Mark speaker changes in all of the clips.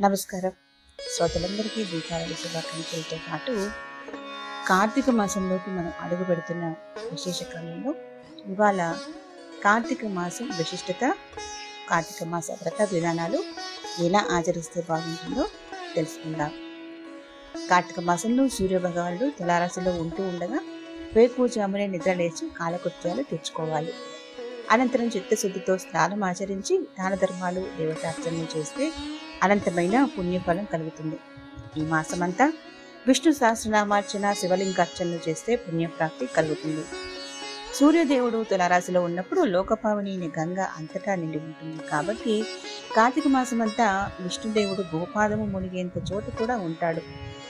Speaker 1: నమస్కారం. శ్రోతలందరికీ దీపావళి శుభాకాంక్షలతో పాటు కార్తీక మాసంలోకి మనం అడుగు పెడుతున్న విశేష క్రమంలో ఇవాళ కార్తీక మాసం విశిష్టత కార్తీక మాస వ్రత విధానాలు ఎలా ఆచరిస్తే బాగుంటుందో తెలుసుకుందాం. కార్తీక మాసంలో సూర్యభగవానుడు తులారాశిలో ఉంటూ ఉండగా వేకువజామునే నిద్ర లేచి కాలకృత్యాలు తెచ్చుకోవాలి అనంతరం చిత్తశుద్ధితో స్నానం ఆచరించి దాన ధర్మాలు దేవతార్చనలు చేస్తే అనంతమైన పుణ్యఫలం కలుగుతుంది. ఈ మాసమంతా విష్ణు సహస్రనామార్చన శివలింగార్చనలు చేస్తే పుణ్యప్రాప్తి కలుగుతుంది. సూర్యదేవుడు తులారాశిలో ఉన్నప్పుడు లోకపావని అనే గంగ అంతటా నిండి ఉంటుంది. కాబట్టి కార్తీక మాసమంతా విష్ణుదేవుడు గోపాదము మునిగేంత చోటు కూడా ఉంటాడు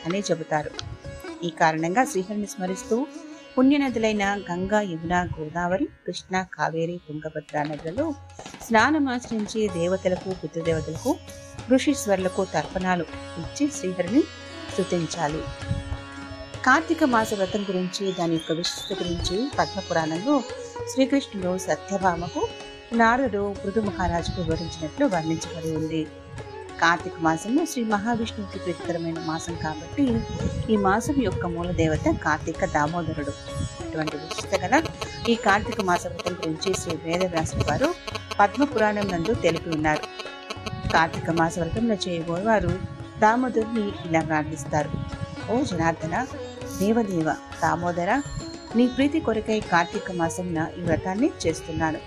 Speaker 1: అని చెబుతారు. ఈ కారణంగా శ్రీహరిని స్మరిస్తూ పుణ్యనదులైన గంగా యమున గోదావరి కృష్ణ కావేరి తుంగభద్ర నదులలో స్నానమాచరించి దేవతలకు పితృదేవతలకు ఋషీశ్వరులకు తర్పణాలు ఇచ్చి శ్రీహరిని స్థుతించాలి కార్తీక మాస వ్రతం గురించి దాని యొక్క విశిష్టత గురించి పద్మపురాణంలో శ్రీకృష్ణుడు సత్యభామకు నారదుడు మృదు మహారాజుకు వివరించినట్లు వర్ణించబడి ఉంది. కార్తీక మాసము శ్రీ మహావిష్ణువుకి ప్రీతికరమైన మాసం కాబట్టి ఈ మాసం యొక్క మూల దేవత కార్తీక దామోదరుడు. అటువంటి విశిష్టత గల ఈ కార్తీక మాస వ్రతం గురించి శ్రీ వేదవ్యాసుల వారు పద్మ పురాణం నందు తెలిపి ఉన్నారు. కార్తీక మాస వ్రతంలో చేయబోయేవారు దామోదరుని ఇలా ప్రార్థిస్తారు. ఓ జనార్దన దేవదేవ దామోదర నీ ప్రీతి కొరకై కార్తీక మాసంన ఈ వ్రతాన్ని చేస్తున్నాను.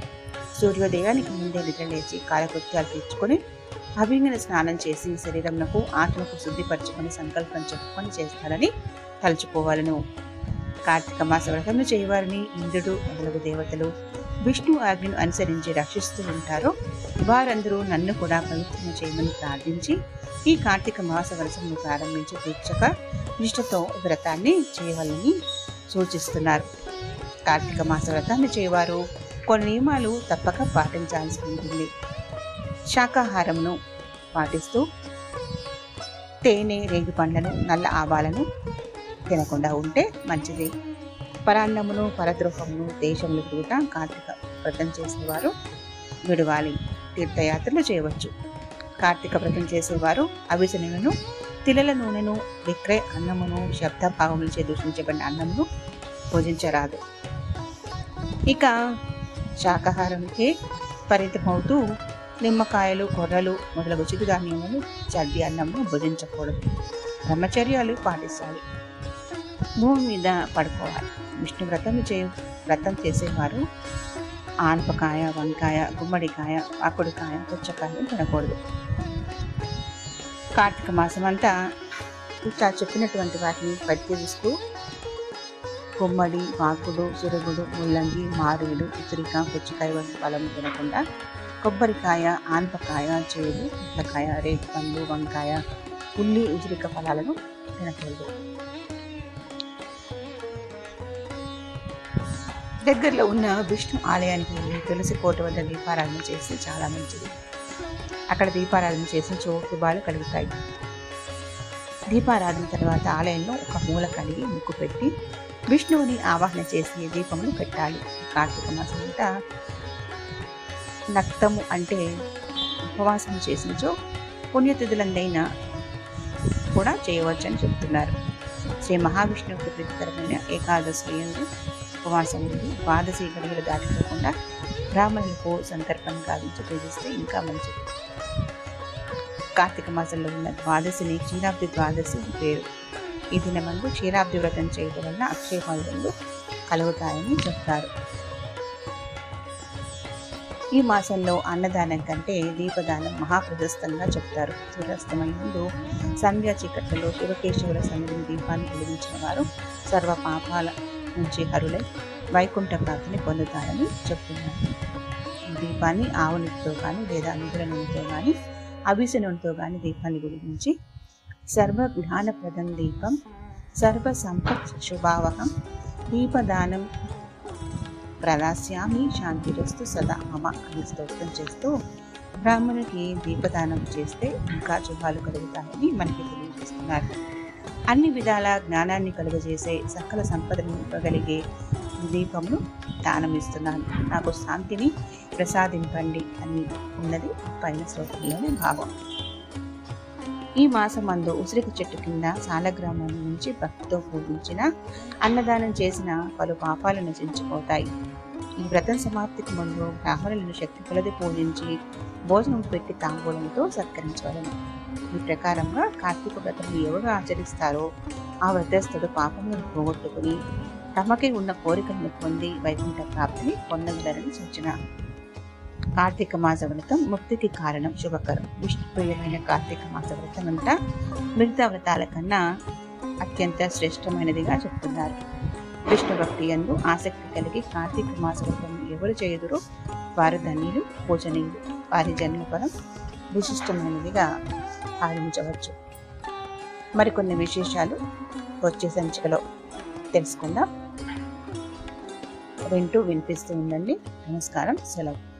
Speaker 1: సూర్యోదయానికి ముందే నిద్రలేచి కాలకృత్యాలు తీర్చుకొని అభింగన స్నానం చేసి శరీరంకు ఆత్మకు శుద్ధిపరచుకొని సంకల్పం చెప్పుకొని చేస్తారని తలుచుకోవాలను. కార్తీక మాస వ్రతంలో చేయవారిని ఇంద్రుడు మొదలగు దేవతలు విష్ణు ఆజ్ఞను అనుసరించి రక్షిస్తూ ఉంటారో. వారందరూ నన్ను కూడా పవిత్రం చేయమని ప్రార్థించి ఈ కార్తీక మాస వ్రతమును ప్రారంభించి దీక్షక నిష్ఠతో వ్రతాన్ని చేయవాలని సూచిస్తున్నారు. కార్తీక మాస వ్రతాన్ని చేయవారు. కొన్ని నియమాలు తప్పక పాటించాల్సి ఉంటుంది. శాకాహారంను పాటిస్తూ తేనె రేగి పండ్లను నల్ల ఆవాలను తినకుండా ఉంటే మంచిది. పరాన్నమును పరద్రోహమును దేశంలో కూడా కార్తీక వ్రతం చేసేవారు విడవాలి. తీర్థయాత్రలు చేయవచ్చు. కార్తీక వ్రతం చేసేవారు అవిసె నూనెను తిలల నూనెను విక్రయ అన్నమును శబ్ద భావములచే దూషించబడిన అన్నమును భోజించరాదు. ఇక శాకాహారంకే పరిమితమవుతూ నిమ్మకాయలు కొర్రలు మొదలగు చిరుధాన్యములు చడ్డి అన్నమును భుజించకూడదు. బ్రహ్మచర్యాలు పాటించాలి భూమి మీద పడుకోవాలి. విష్ణు వ్రతం చే వ్రతం చేసేవారు ఆనపకాయ వంకాయ గుమ్మడికాయ ఆకుడికాయ పుచ్చకాయలు తినకూడదు. కార్తీక మాసం అంతా ఇట్లా చెప్పినటువంటి వాటిని పరిశీలిస్తూ గుమ్మడి వాకుడు సురుగుడు ముల్లంగి మారేడు ఉసిరిక పుచ్చకాయ వంటి ఫలము తినకుండా కొబ్బరికాయ ఆనపకాయ చేదు పుట్లకాయ రేగు పండు వంకాయ ఉల్లి ఉసిరిక ఫలాలను తినకూడదు. దగ్గరలో ఉన్న విష్ణు ఆలయానికి వెళ్ళి తులసి కోట వద్ద దీపారాధన చేస్తే చాలా మంచిది. అక్కడ దీపారాధన చేసిన శుభాలు కలుగుతాయి. దీపారాధన తర్వాత ఆలయంలో ఒక మూల కలిగి ముక్కు పెట్టి విష్ణువుని ఆవాహన చేసి దీపములు పెట్టాలి. కార్తీక మాసం అంతా నక్తము అంటే ఉపవాసం చేసినచో పుణ్యతిథులందైనా కూడా చేయవచ్చని చెబుతున్నారు శ్రీ మహావిష్ణువుకి ప్రీతికరమైన ఏకాదశి ఎందు ఉపవాసం ఉండి ద్వాదశి గడియలు దాటిపోకుండా బ్రాహ్మణులకు సందర్భం గావించి పూజిస్తే ఇంకా మంచిది. కార్తీక మాసంలో ఉన్న ద్వాదశిని క్షీరాబ్ది ద్వాదశి పేరు. ఈ దినమందు క్షీరాబ్ది వ్రతం చేయడం వలన అక్షయ కలుగుతాయని చెప్తారు. ఈ మాసంలో అన్నదానం కంటే దీపదానం మహాప్రశస్తంగా చెప్తారు. సూర్యాస్తమయం సంధ్యా చీకట్లలో శివకేశవుల సన్నిధిని దీపాన్ని వెలిగించిన వారు సర్వ పాపాల నుంచి హరులై వైకుంఠ ప్రాప్తిని పొందుతారని చెప్తున్నారు. దీపాన్ని ఆవునితో కానీ లేదా నువ్వుల నూనెతో కానీ అవిసె నూనెతో కానీ దీపాన్ని గురించి సర్వ జ్ఞానప్రదం దీపం సర్వ సంపత్ శుభావహం దీపదానం ప్రదాస్యామి శాంతిరస్తు సదా మమ అని స్తోత్రం చేస్తూ బ్రాహ్మణుడికి దీపదానం చేస్తే ఇంకా శుభాలు కలుగుతాయని మనకి తెలియజేస్తున్నారు. అన్ని విధాల జ్ఞానాన్ని కలుగజేసే సకల సంపదను ఇవ్వగలిగే దీపమును దానం ఇస్తున్నాను నాకు శాంతిని ప్రసాదింపండి అని ఉన్నది పైన శ్లోకంలోని భావం. ఈ మాసమందు ఉసిరికి చెట్టు కింద సాలగ్రామం నుంచి భక్తితో పూజించిన అన్నదానం చేసిన పలు పాపాలు నశించిపోతాయి. ఈ వ్రతం సమాప్తికి ముందు బ్రాహ్మణులను శక్తి కొలది పూజించి భోజనం పెట్టి తాంబూలంతో సత్కరించవలను ఈ ప్రకారంగా కార్తీక వ్రతం ఎవరు ఆచరిస్తారో ఆ వ్రతస్థుడు పాపములను పోగొట్టుకుని తమకి ఉన్న కోరికలను పొంది వైకుంఠ ప్రాప్తిని పొందగలరని సూచన. కార్తీక మాస వ్రతం ముక్తికి కారణం శుభకరం. విష్ణుప్రియమైన కార్తీక మాస వ్రతం అంతా మిగతా వ్రతాల కన్నా అత్యంత శ్రేష్టమైనదిగా చెప్తున్నారు. విష్ణు భక్తి ఎందు ఆసక్తి కలిగి కార్తీక మాస వ్రతం ఎవరు చేయుదురు వారు ధన్యులు పూజనీయులు. వారి జన్మఫలం విశిష్టమైనదిగా భావించవచ్చు. మరికొన్ని విశేషాలు వచ్చే సంచికలో తెలుసుకుందాం. వింటూ వినిపిస్తూ ఉండండి. నమస్కారం. సెలవు.